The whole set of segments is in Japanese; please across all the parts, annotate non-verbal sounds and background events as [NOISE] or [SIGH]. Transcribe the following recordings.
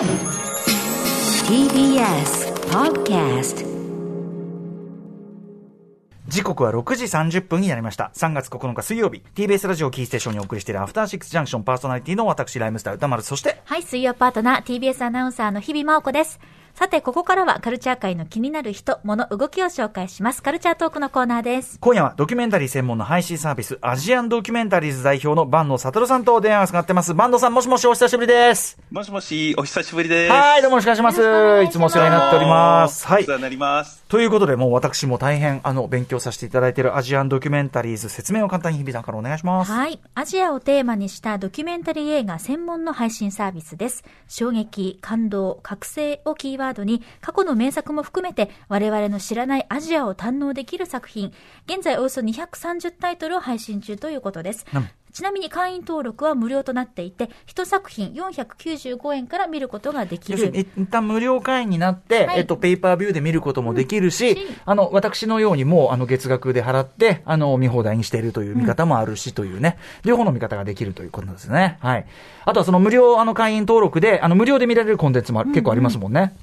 TBS Podcast 時刻は6時30分になりました。3月9日水曜日、TBS ラジオキーステーションにお送りしているアフターシックスジャンクションパーソナリティの私、ライムスター歌丸、そして、はい、水曜パートナー、TBS アナウンサーの日々真央子です。さて、ここからはカルチャー界の気になる人、物、動きを紹介します。カルチャートークのコーナーです。今夜はドキュメンタリー専門の配信サービス、アジアンドキュメンタリーズ代表の坂野悟さんと電話がつながってます。坂野さん、もしもしお久しぶりです。もしもし、お久しぶりです。はい、どうもよろしくお願いします。いつもお世話になっております。はいお世。話になります。ということで、もう私も大変、あの、勉強させていただいているアジアンドキュメンタリーズ説明を簡単に日々さんからお願いします。はい。アジアをテーマにしたドキュメンタリー映画専門の配信サービスです。衝撃、感動、覚醒をキーワードに、過去の名作も含めて、我々の知らないアジアを堪能できる作品。現在およそ230タイトルを配信中ということです。うんちなみに会員登録は無料となっていて、一作品495円から見ることができる。一旦無料会員になって、はいえっと、ペーパービューで見ることもできるし、しあの、私のようにもう、あの、月額で払って、あの、見放題にしているという見方もあるし、というね、両方の見方ができるということですね。はい。あとはその無料、あの、会員登録で、あの、無料で見られるコンテンツも結構ありますもんね。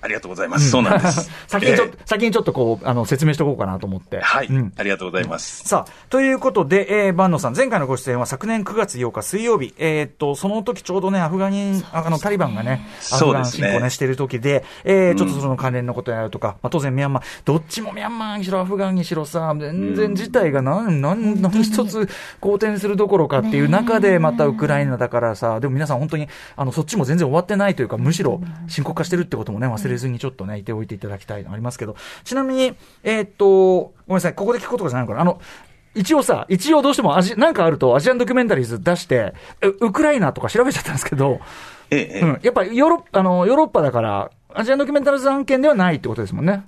ありがとうございます。そうなんです。[LAUGHS] 先にちょっと、え。先にちょっとこう、あの、説明しておこうかなと思って。ーはい、うん。ありがとうございます。さあ、ということで、えー、万野さん、前回のご出演は昨年9月8日水曜日、えーっと、その時ちょうどね、アフガニ、ああの、タリバンがね、アフガン侵攻ね、してる時で、えー、ちょっとその関連のことやるとか、まあ、当然ミャンマー、どっちもミャンマーにしろアフガンにしろさ、全然事態が何、何、何一つ好転するどころかっていう中で、またウクライナだからさ、でも皆さん本当に、あの、そっちも全然終わってないというか、むしろ深刻化してるってこともね、忘れずにちょっとね、いておいていただきたいのありますけど、ちなみに、えーっと、ごめんなさい、ここで聞くことじゃないのかな。あの、一応さ、一応どうしてもアジ、なんかあるとアジアンドキュメンタリーズ出して、うウクライナとか調べちゃったんですけど、ええええ。うん、やっぱヨーロあの、ヨーロッパだから、アジアンドキュメンタリーズ案件ではないってことですもんね。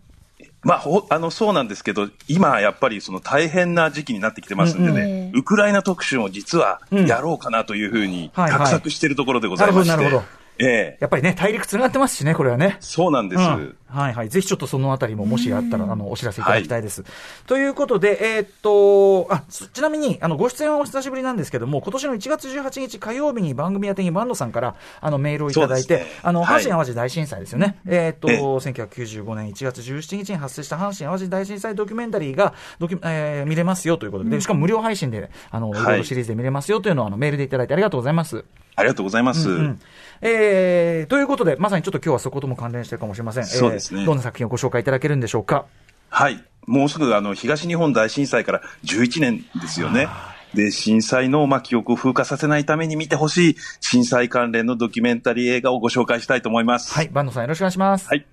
まあ、ほあの、そうなんですけど、今、やっぱりその大変な時期になってきてますんでね、うん。うんウクライナ特集も実はうん。やろうかなというふうに、はいはい。画策しているところでございまして。なるほどなるほどええやっぱりね、大陸繋がってますしね、これはね。そうなんです。うんはいはい。ぜひちょっとそのあたりももしあったら、あの、お知らせいただきたいです。ということで、えーっと、あ、ちちなみに、あの、ご出演はお久しぶりなんですけども、今年の1月18日火曜日に番組宛てにバンドさんから、あの、メールをいただいて、ねあの、はい阪神淡路大震災ですよね。えーっと、ええ1995年1月17日に発生した阪神淡路大震災ドキュメンタリーが、ドキュえー見れますよということで、しかも無料配信で、あの、いろいろシリーズで見れますよというのを、あの、メールでいただいてありがとうございます。ありがとうございます。うんえー、ということで、まさにちょっと今日はそことも関連してるかもしれません。そうですねえーどんな作品をご紹介いただけるんでしょうか？はい。もうすぐあの東日本大震災から11年ですよね。で、震災のまあ記憶を風化させないために見てほしい震災関連のドキュメンタリー映画をご紹介したいと思います。はい、バンドさんよろしくお願いします。はい。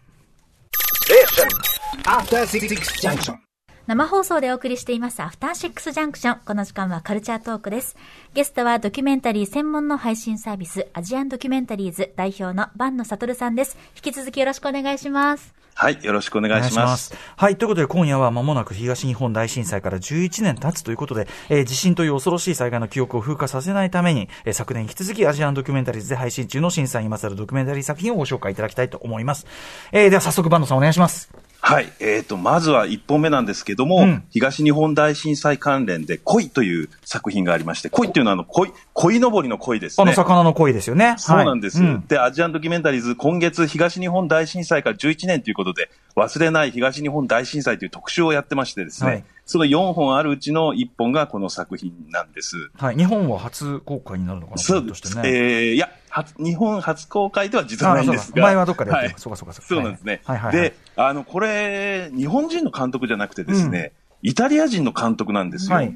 After Six Junction 生放送でお送りしていますアフターシックスジャンクション。この時間はカルチャートークです。ゲストはドキュメンタリー専門の配信サービスアジアンドキュメンタリーズ代表の坂野悟さんです。引き続きよろしくお願いします。はい。よろしくお願いします。はい。ということで、今夜は間もなく東日本大震災から11年経つということで、えー地震という恐ろしい災害の記憶を風化させないために、えー昨年引き続きアジアンドキュメンタリーズで配信中の震災にまつわるドキュメンタリー作品をご紹介いただきたいと思います。えーでは早速、バンドさんお願いします。はい。えっ、と、まずは1本目なんですけども、うん東日本大震災関連で恋という作品がありまして、恋っていうのはあの、恋、恋のぼりの恋ですあの、ね。魚の恋ですよね。そうなんです、はいうんで、アジアンドキュメンタリーズ、今月東日本大震災から11年ということで、忘れない東日本大震災という特集をやってましてですね、はいその4本あるうちの1本がこの作品なんです。はい。日本は初公開になるのかなそうです。としてね。えー、いや、初日本初公開では実はないんですが。前はどっかでやってる。はい。そうかそうかそうなんですね。はい。はいはいで、あの、これ、日本人の監督じゃなくてですね、イタリア人の監督なんですよ。はい。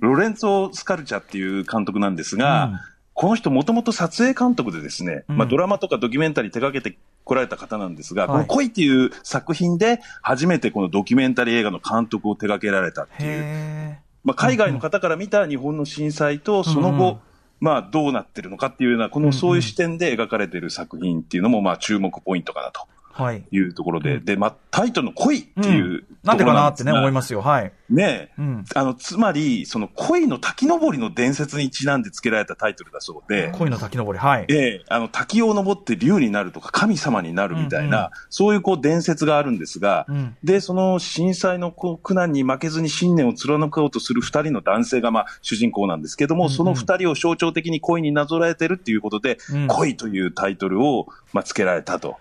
ロレンツォ・スカルチャっていう監督なんですが、うん。この人もともと撮影監督でですね、うん。まあドラマとかドキュメンタリー手掛けて来られた方なんですが、はい。この恋っていう作品で初めてこのドキュメンタリー映画の監督を手掛けられたっていう、へまあ海外の方から見た日本の震災とその後、うんまあどうなってるのかっていうような、このそういう視点で描かれている作品っていうのもまあ注目ポイントかなと。はい。いうところで、で、まあ、タイトルの恋っていう、なんでかなってね、思いまますよ。はい。ねえ、うん。あの、つまり、その恋の滝登りの伝説にちなんで付けられたタイトルだそうで、恋の滝登り。はい。ええ。あの、滝を登って竜になるとか神様になるみたいな、うんうん。そういうこう伝説があるんですが、うん。で、その震災のこう苦難に負けずに信念を貫こうとする二人の男性がまあ主人公なんですけども、うんうん。その二人を象徴的に恋になぞらえてるっていうことで、うん。恋というタイトルをまあ付けられたと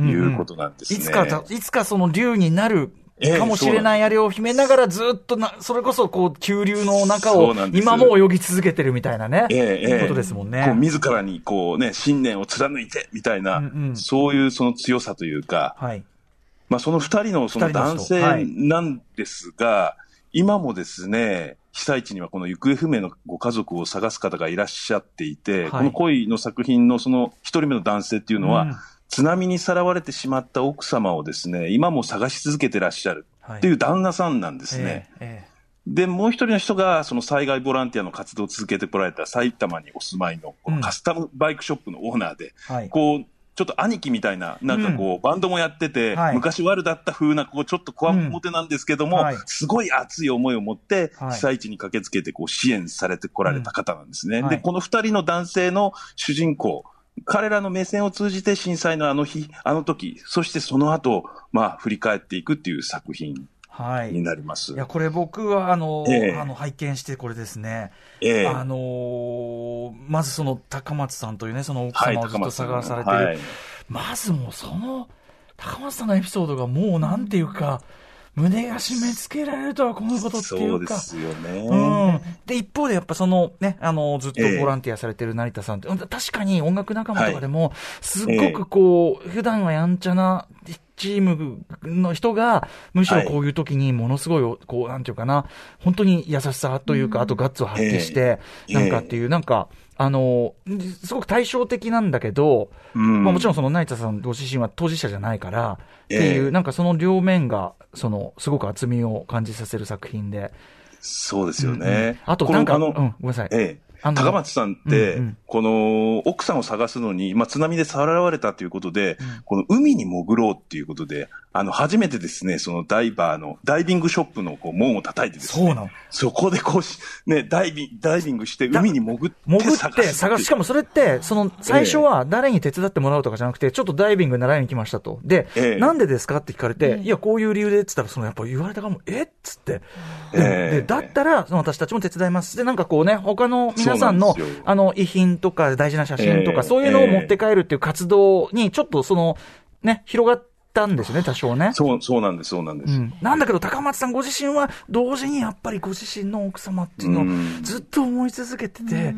いうことなんですね。いつかた、いつかその竜になるええかもしれないあれを秘めながらずっとな、それこそこう、急流の中を今も泳ぎ続けてるみたいなね、ええええ。ことですもんね。こう自らにこうね、信念を貫いてみたいな、うんうん。そういうその強さというか、はい。まあその二人のその男性なんですが、今もですね、被災地にはこの行方不明のご家族を探す方がいらっしゃっていて、はい。この恋の作品のその一人目の男性っていうのは、うん津波にさらわれてしまった奥様をですね、今も探し続けてらっしゃるはい。っていう旦那さんなんですね。で、もう一人の人が、その災害ボランティアの活動を続けてこられた埼玉にお住まいのこのカスタムバイクショップのオーナーで、えはい。こう、ちょっと兄貴みたいな、なんかこう、バンドもやってて、はい。昔悪だった風な、こう、ちょっとこわもてなんですけども、うんはい。すごい熱い思いを持って、はい。被災地に駆けつけて、こう、支援されてこられた方なんですね。で、この二人の男性の主人公、彼らの目線を通じて震災のあの日、あの時、そしてその後、まあ、振り返っていくっていう作品はい。になります。いや、これ僕は、あの、ええあの、拝見してこれですね。ええあのーまずその高松さんというね、その奥はい、様をずっと探されてる。はいまずもうその、高松さんのエピソードがもうなんていうか、胸が締め付けられるとはこのことっていそううか。ですよね。うん。で、一方でやっぱそのね、あの、ずっとええボランティアされてる成田さんって、うん確かに音楽仲間とかでも、すっごくこう、普段はやんちゃなチームの人が、むしろこういう時にものすごい、こう、なんていうかな、本当に優しさというか、あとガッツを発揮して、ええなんかっていう、なんか、あの、すごく対照的なんだけど、うんまあもちろんその成田さんご自身は当事者じゃないから、っていう、ええなんかその両面が、その、すごく厚みを感じさせる作品で。そうですようんうんね。あとなんか、うん、ごめんなさい。ええ。高松さんって、うんうん。この奥さんを探すのに、まあ、津波でさらわれたということで、ん。この海に潜ろうっていうことで、あの、初めてですね、そのダイバーの、ダイビングショップのこう門を叩いてですね、そうなの。そこでこうし、ね、ダイビンダイビングして海に潜って潜って探す探す。しかもそれって、その、最初は誰に手伝ってもらうとかじゃなくて、ちょっとダイビング習いに来ましたと。で、ええなんでですかって聞かれて、いや、こういう理由でって言ったら、その、やっぱ言われたかも、えっ？つって。でええで、だったら、その私たちも手伝います。で、なんかこうね、他の皆さんのあの、遺品とか大事な写真とか、ええそういうのを持って帰るっていう活動に、ちょっとその、ね、広がったんですよね、多少ね。そう、そうなんです、そうなんです。うん、なんだけど、高松さんご自身は、同時にやっぱりご自身の奥様っていうのをうんずっと思い続けてて、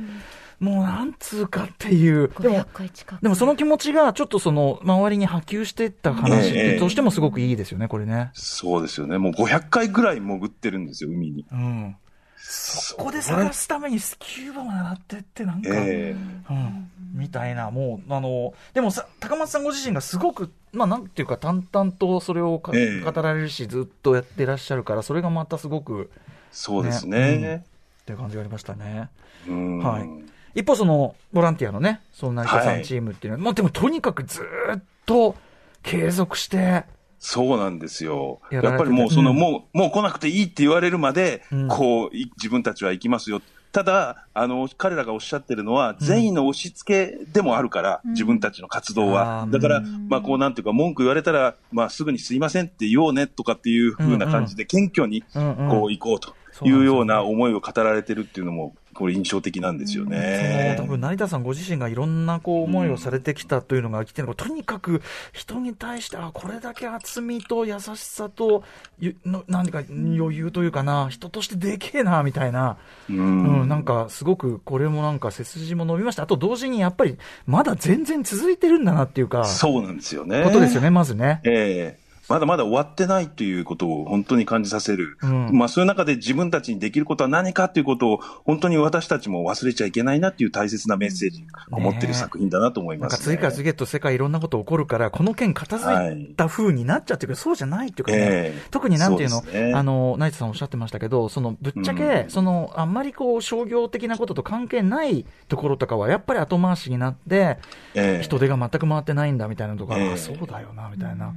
もうなんつうかっていう。でも500、回近く。でもその気持ちがちょっとその周りに波及していった話としてもすごくいいですよね、これね。そうですよね。もう500回ぐらい潜ってるんですよ、海に。うん。そここで探すためにスキューバも習ってってなんか、えうん、みたいな、もう、あの、でもさ、高松さんご自身がすごく、まあなんていうか淡々とそれをか、ええ。語られるし、ずっとやってらっしゃるから、それがまたすごく、そうですね。ね。っていう感じがありましたね。うん。はい。一方、その、ボランティアのね、その成田さはい。んチームっていうのは、まあでもとにかくずーっと継続して、そうなんですよ。やっぱりもうその、うん。もう、もう来なくていいって言われるまで、うん。こう、い自分たちは行きますよ。ただ、あの、彼らがおっしゃってるのは、善意の押し付けでもあるから、自分たちの活動は。だから、うん。まあ、こう、なんていうか、文句言われたら、まあ、すぐにすいませんって言おうねとかっていう風な感じで、謙虚に、うんうん。こう、行こうというような思いを語られてるっていうのも、これ印象的なんですよね。多分成田さんご自身がいろんなこう思いをされてきたというのが来てるのが、とにかく人に対して、あ、これだけ厚みと優しさと、ゆの何か余裕というかな、人としてでけえな、みたいな、ううんん、なんかすごくこれもなんか背筋も伸びました。あと同時にやっぱりまだ全然続いてるんだなっていうか、そうなんですよね。ことですよね、まずね。ええまだまだ終わってないということを本当に感じさせる。うん。まあそういう中で自分たちにできることは何かということを本当に私たちも忘れちゃいけないなっていう大切なメッセージを持っている作品だなと思いなんかます、ね。次から次へと世界いろんなこと起こるから、この件片付いた風になっちゃってるけど、そうじゃないっていうかね、ええ特になんていうの、そうね。あの、ナイツさんおっしゃってましたけど、その、ぶっちゃけ、うん。その、あんまりこう、商業的なことと関係ないところとかは、やっぱり後回しになって、ええ。人手が全く回ってないんだみたいなのとか、ええ。あそうだよな、みたいな。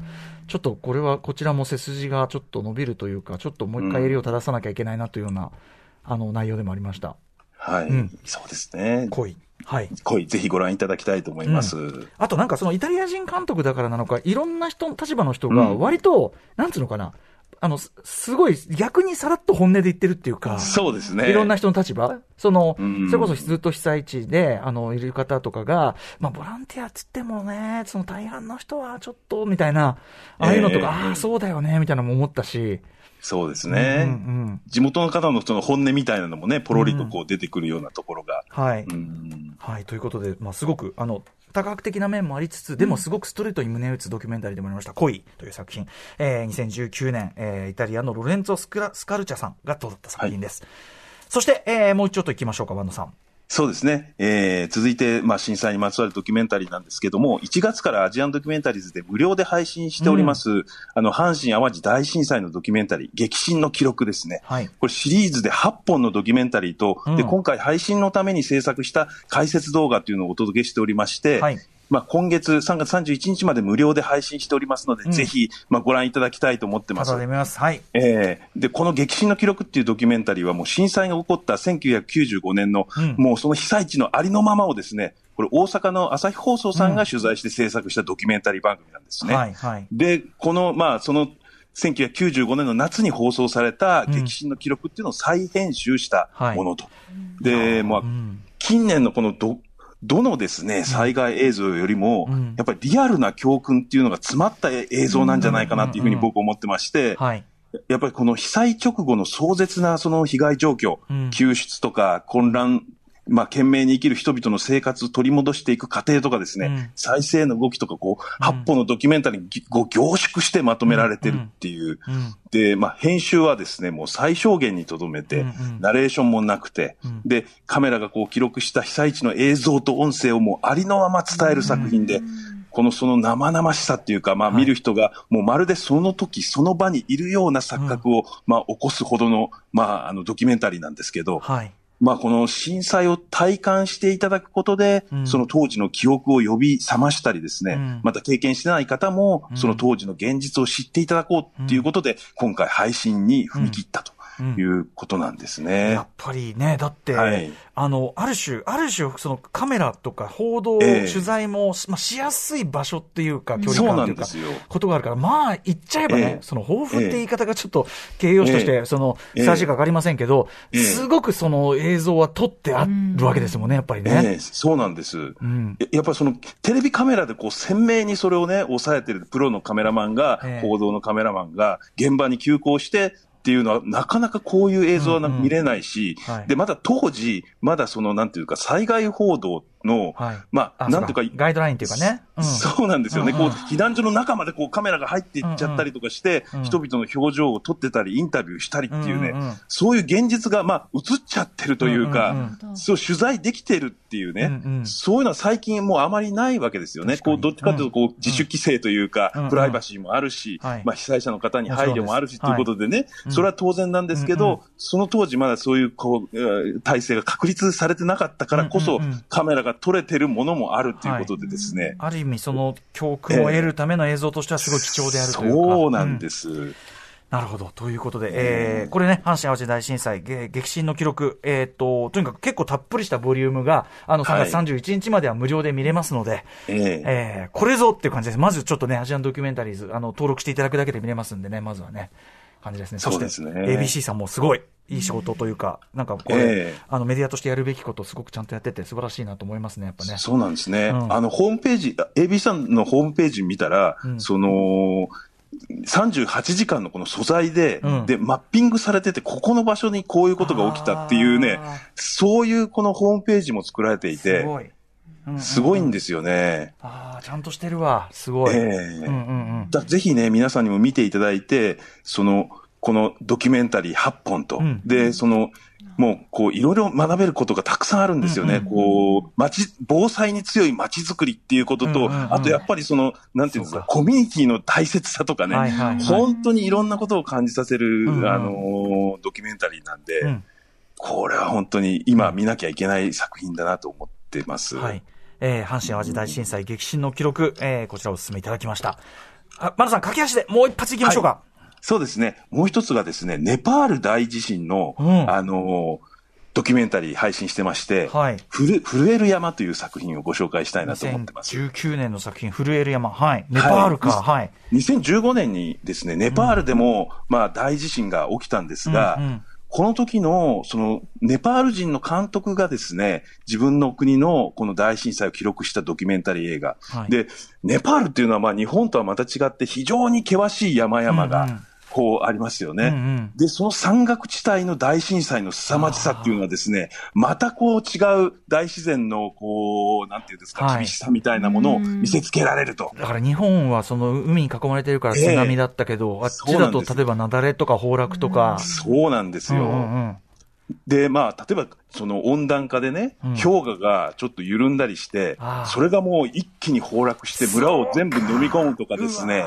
ちょっとこれは、こちらも背筋がちょっと伸びるというか、ちょっともう一回襟を正さなきゃいけないなというような、あの、内容でもありました。はい、うんそうですね。恋。はい。恋、ぜひご覧いただきたいと思います。あとなんかそのイタリア人監督だからなのか、いろんな人、立場の人が割と、なんつうのかな、あの、すすごい逆にさらっと本音で言ってるっていうか、そうですね。いろんな人の立場？その、うんそれこそずっと被災地で、あの、いる方とかが、まあ、ボランティアっつってもね、その大半の人はちょっと、みたいな、ああいうのとか、ええああ、そうだよね、みたいなのも思ったし、そうですね。うんうん地元の方のその本音みたいなのもね、ポロリとこう出てくるようなところが。はい。うんはい、ということで、まあ、すごく、あの、多角的な面もありつつ、でもすごくストレートに胸打つドキュメンタリーでもありました、恋という作品。えー、2019年、えー、イタリアのロレンツォ・スクラスカルチャさんが撮った作品です。そして、えー、もう一ちょっと行きましょうか、ワンダさん。そうですね。えー、続いて、まあ、震災にまつわるドキュメンタリーなんですけども、1月からアジアンドキュメンタリーズで無料で配信しております、あの、阪神淡路大震災のドキュメンタリー、激震の記録ですね。はい。これシリーズで8本のドキュメンタリーと、うんで、今回配信のために制作した解説動画というのをお届けしておりまして、はいまあ、今月3月31日まで無料で配信しておりますので、うんぜひ、まあ、ご覧いただきたいと思ってますます。はい。えーで、この激震の記録っていうドキュメンタリーはもう震災が起こった1995年の、うんもうその被災地のありのままをですね、これ大阪の朝日放送さんが取材して制作したドキュメンタリー番組なんですね。はい、はい。で、この、まあ、その、1995年の夏に放送された激震の記録っていうのを再編集したものと。で、まあう、ん。近年のこのど、どのですね、災害映像よりも、うん。やっぱりリアルな教訓っていうのが詰まった映像なんじゃないかなっていうふうに僕思ってまして、はい。やっぱりこの被災直後の壮絶なその被害状況、うん。救出とか混乱、まあ、懸命に生きる人々の生活を取り戻していく過程とかですね、うん。再生の動きとか、こう、八本のドキュメンタリーに凝縮してまとめられてるっていう。うん。で、まあ、編集はですね、もう最小限にとどめて、うんうん。ナレーションもなくて、うん。で、カメラがこう記録した被災地の映像と音声をもうありのまま伝える作品で、このその生々しさっていうか、まあはい。見る人がもうまるでその時その場にいるような錯覚を、まあ起こすほどの、まああのドキュメンタリーなんですけど、はい。まあこの震災を体感していただくことで、うん。その当時の記憶を呼び覚ましたりですね、うん。また経験してない方もうん、その当時の現実を知っていただこうっていうことで、今回配信に踏み切ったと。うんいうことなんですね。やっぱりね、だって、はいあの、ある種、ある種、そのカメラとか報道、ええ取材も、まあ、しやすい場所っていうか、距離感っていうか。ことがあるから、まあ、言っちゃえばね、ええその豊富って言い方がちょっと形容詞として、ええその、ええふさわしいかわかりませんけど、ええすごくその映像は撮ってあるわけですもんね、やっぱりね。ええそうなんです。うん。ややっぱりそのテレビカメラでこう鮮明にそれをね、抑えてるプロのカメラマンが、ええ報道のカメラマンが現場に急行して、っていうのは、なかなかこういう映像はなうんうん見れないし、はい。で、まだ当時、まだその、なんていうか、災害報道の、はい。まあ、あなんていうかガイドラインっていうかね。うん。そうなんですよね、うん。うんこう避難所の中までこうカメラが入っていっちゃったりとかして、うんうん人々の表情を撮ってたり、インタビューしたりっていうね、うんうんうん。そういう現実が、まあ、映っちゃってるというか、うんうんうん。そう取材できてるっていうね、うんうん。そういうのは最近もうあまりないわけですよね。こう、どっちかというと、こう、自主規制というか、プライバシーもあるし、はい。まあ、被災者の方に配慮もあるし、ということでね、うん。それは当然なんですけど、うんうん。その当時まだそういう、こう、えー体制が確立されてなかったからこそ、カメラが撮れてるものもあるということでですね、ある意味、その教訓を得るための映像としてはすごい貴重であるというか。そうなんです。なるほど。ということで、えー、これね、阪神淡路大震災、げ激震の記録、えーっと、とにかく結構たっぷりしたボリュームが、あの、3月31日までは無料で見れますので、えええーこれぞっていう感じです。まずちょっとね、アジアンドキュメンタリーズ、あの、登録していただくだけで見れますんでね、まずはね、感じですね。そして、そうですね ABC さんもすごい、いい仕事というか、なんかこれ、ええあの、メディアとしてやるべきことをすごくちゃんとやってて、素晴らしいなと思いますね、やっぱね。そうなんですね。うんあの、ホームページ、あ AB さんのホームページ見たら、うんその、38時間のこの素材で、うんで、マッピングされてて、ここの場所にこういうことが起きたっていうねそういうこのホームページも作られていて、すごい。すごいんですよね。ああ、ちゃんとしてるわ。すごい。ええうんうんうん。だぜひね、皆さんにも見ていただいて、その、このドキュメンタリー8本と、うんで、その、もう、こう、いろいろ学べることがたくさんあるんですよね。うんうんこう、街、防災に強い街づくりっていうことと、うんうんうんあとやっぱりその、なんていうんですか、かコミュニティの大切さとかね、はいはいはい本当にいろんなことを感じさせる、うんうんあのードキュメンタリーなんで、うんこれは本当に今見なきゃいけない作品だなと思ってます。はい。えー、阪神淡路大震災激震の記録、えー、こちらをお進めいただきました。あ、マナさん、駆け足でもう一発いきましょうか。そうですね。もう一つがですね、ネパール大地震の、うんあのードキュメンタリー配信してまして、はい震える山という作品をご紹介したいなと思ってます。2019年の作品、震える山。はい。ネパールか。はい。2015年にですね、ネパールでも、まあ大地震が起きたんですが、うんうんこの時の、その、ネパール人の監督がですね、自分の国のこの大震災を記録したドキュメンタリー映画。はいで、ネパールっていうのはまあ日本とはまた違って非常に険しい山々うんうんが、こうありますよね。うんうんで、その山岳地帯の大震災の凄まじさっていうのはですね、またこう違う大自然の、こう、なんていうんですか、はい厳しさみたいなものを見せつけられると。だから日本はその海に囲まれてるから津波だったけど、あっちだと例えば雪崩とか崩落とか。そうなんですよ。うんうんうんで、まあ、例えば、その温暖化でね、うん氷河がちょっと緩んだりしてそれがもう一気に崩落して村を全部飲み込むとかですね。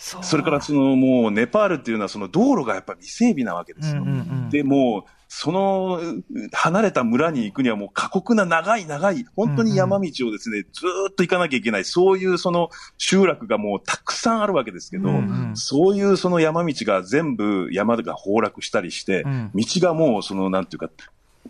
そそれからそのもうネパールっていうのはその道路がやっぱ未整備なわけですよ。うんうんうん。で、もう、そのう離れた村に行くにはもう過酷な長い長い、本当に山道をですね、ずーっと行かなきゃいけない、そういうその集落がもうたくさんあるわけですけど、うんうん。そういうその山道が全部山が崩落したりして、うん。道がもうそのなんていうか、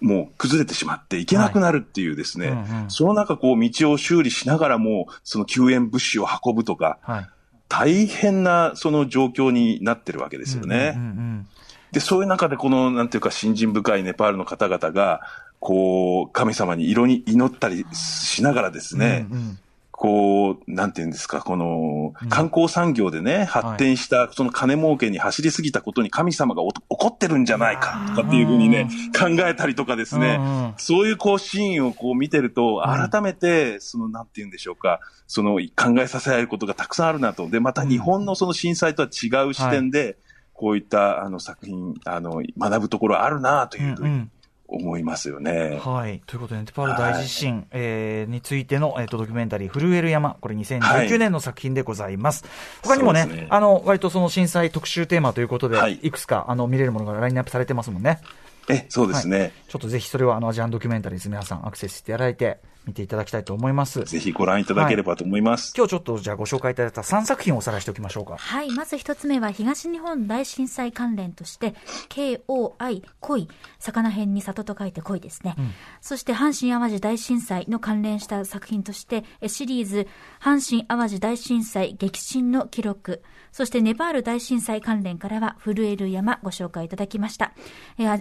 もう崩れてしまって行けなくなるっていうですね、はい。うんうん。その中こう道を修理しながらも、その救援物資を運ぶとか、はい。大変なその状況になってるわけですよね。うんうんで、そういう中でこの、なんていうか、信心深いネパールの方々が、こう、神様に色に祈ったりしながらですうんね、うんうんこう、なんていうんですか、この、観光産業でね、発展した、その金儲けに走りすぎたことに神様がお怒ってるんじゃないか、とかっていうふうにね、考えたりとかですね。うん。うん、そういうこう、シーンをこう見てると、改めて、その、なんていうんでしょうか、その、考えさせられることがたくさんあるなと。で、また日本のその震災とは違う視点で、こういった、あの、作品、あの、学ぶところあるなというふうにうんうん思いますよね。はい。ということで、ネパール大地震、えーについての、えーとドキュメンタリー、震える山。これ2019年の作品でございます。他にもねねあの、割とその震災特集テーマということで、はいい、くつか、あの、見れるものがラインナップされてますもんね。え、そうですね。ちょっとぜひそれは、あの、アジアンドキュメンタリーズ皆さんアクセスしていただいて、見ていただきたいと思います。ぜひご覧いただければと思います。今日ちょっとじゃあご紹介いただいた3作品をおさらいしておきましょうか。はい。まず一つ目は東日本大震災関連として、KOI、恋、魚編に里と書いて恋ですね。そして阪神淡路大震災の関連した作品として、えシリーズ、阪神淡路大震災激震の記録、そしてネパール大震災関連からは震える山ご紹介いただきました。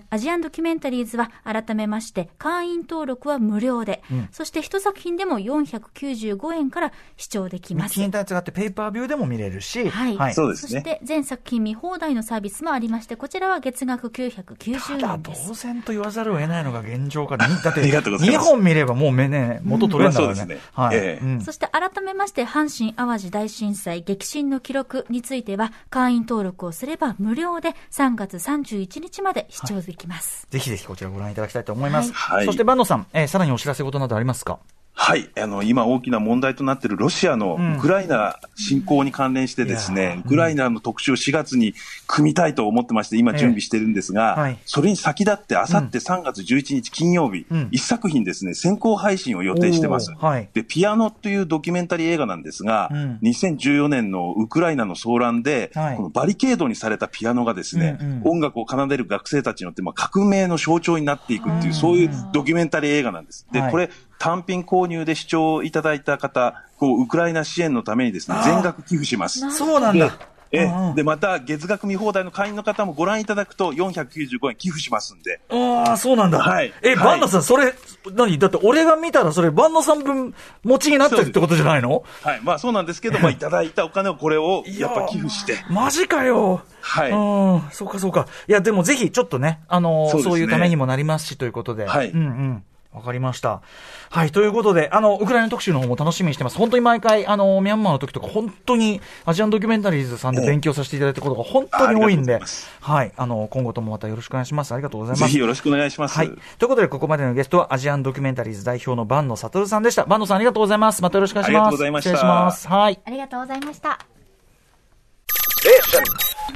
アジアンドキュメンタリーズは改めまして、会員登録は無料で、そして一作品でも495円から視聴できます。金インがあってペーパービューでも見れるし、はい。そうですね。そして全作品見放題のサービスもありまして、こちらは月額990ただ円です。当。然と言わざるを得ないのが現状か。[LAUGHS] だってありがとうございます。2本見ればもう目ね、元取れるんだからね。まあそうですね。はい。ええ。うん。そして改めまして、阪神淡路大震災激震の記録については、会員登録をすれば無料で3月31日まで視聴できます。ぜひぜひこちらご覧いただきたいと思います。はい。そして、万野さん、えーさらにお知らせ事などありますか？はい。あの、今大きな問題となっているロシアのウクライナ侵攻に関連してですね、いやー。ウクライナの特集を4月に組みたいと思ってまして、今準備してるんですが、ええはい。それに先立って、あさって3月11日金曜日、うん。一作品ですね、先行配信を予定してます。はい。で、ピアノというドキュメンタリー映画なんですが、うん。2014年のウクライナの騒乱で、はい。このバリケードにされたピアノがですね、うんうん。音楽を奏でる学生たちによって、まあ、革命の象徴になっていくっていう、そういうドキュメンタリー映画なんです。で、はい。これ、単品購入で視聴いただいた方、こう、ウクライナ支援のためにですね全額寄付します。そうなんだ。えうんうんで、また、月額見放題の会員の方もご覧いただくと495円寄付しますんで。ああ、そうなんだ。はいえ、はいバンナさん、それ、何？だって俺が見たらそれ、バンナさん分持ちになってるってことじゃないの？はい。まあそうなんですけど、まあいただいたお金をこれを [LAUGHS] やっぱ寄付して。マジかよ。はいうん、そうかそうか。いや、でもぜひ、ちょっとね、あのーそういうためにもなりますし、ということで。はいうんうん。わかりました。はい。ということで、あの、ウクライナ特集の方も楽しみにしてます。本当に毎回、あの、ミャンマーの時とか、本当に、アジアンドキュメンタリーズさんで勉強させていただいたことが本当に多いんであありがとうございます、はい。あの、今後ともまたよろしくお願いします。ありがとうございます。ぜひよろしくお願いします。はい。ということで、ここまでのゲストは、アジアンドキュメンタリーズ代表の坂野悟さんでした。坂野さんありがとうございます。またよろしくお願いします。ありがとうございました失礼します。はい。ありがとうございました。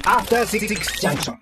After Junction.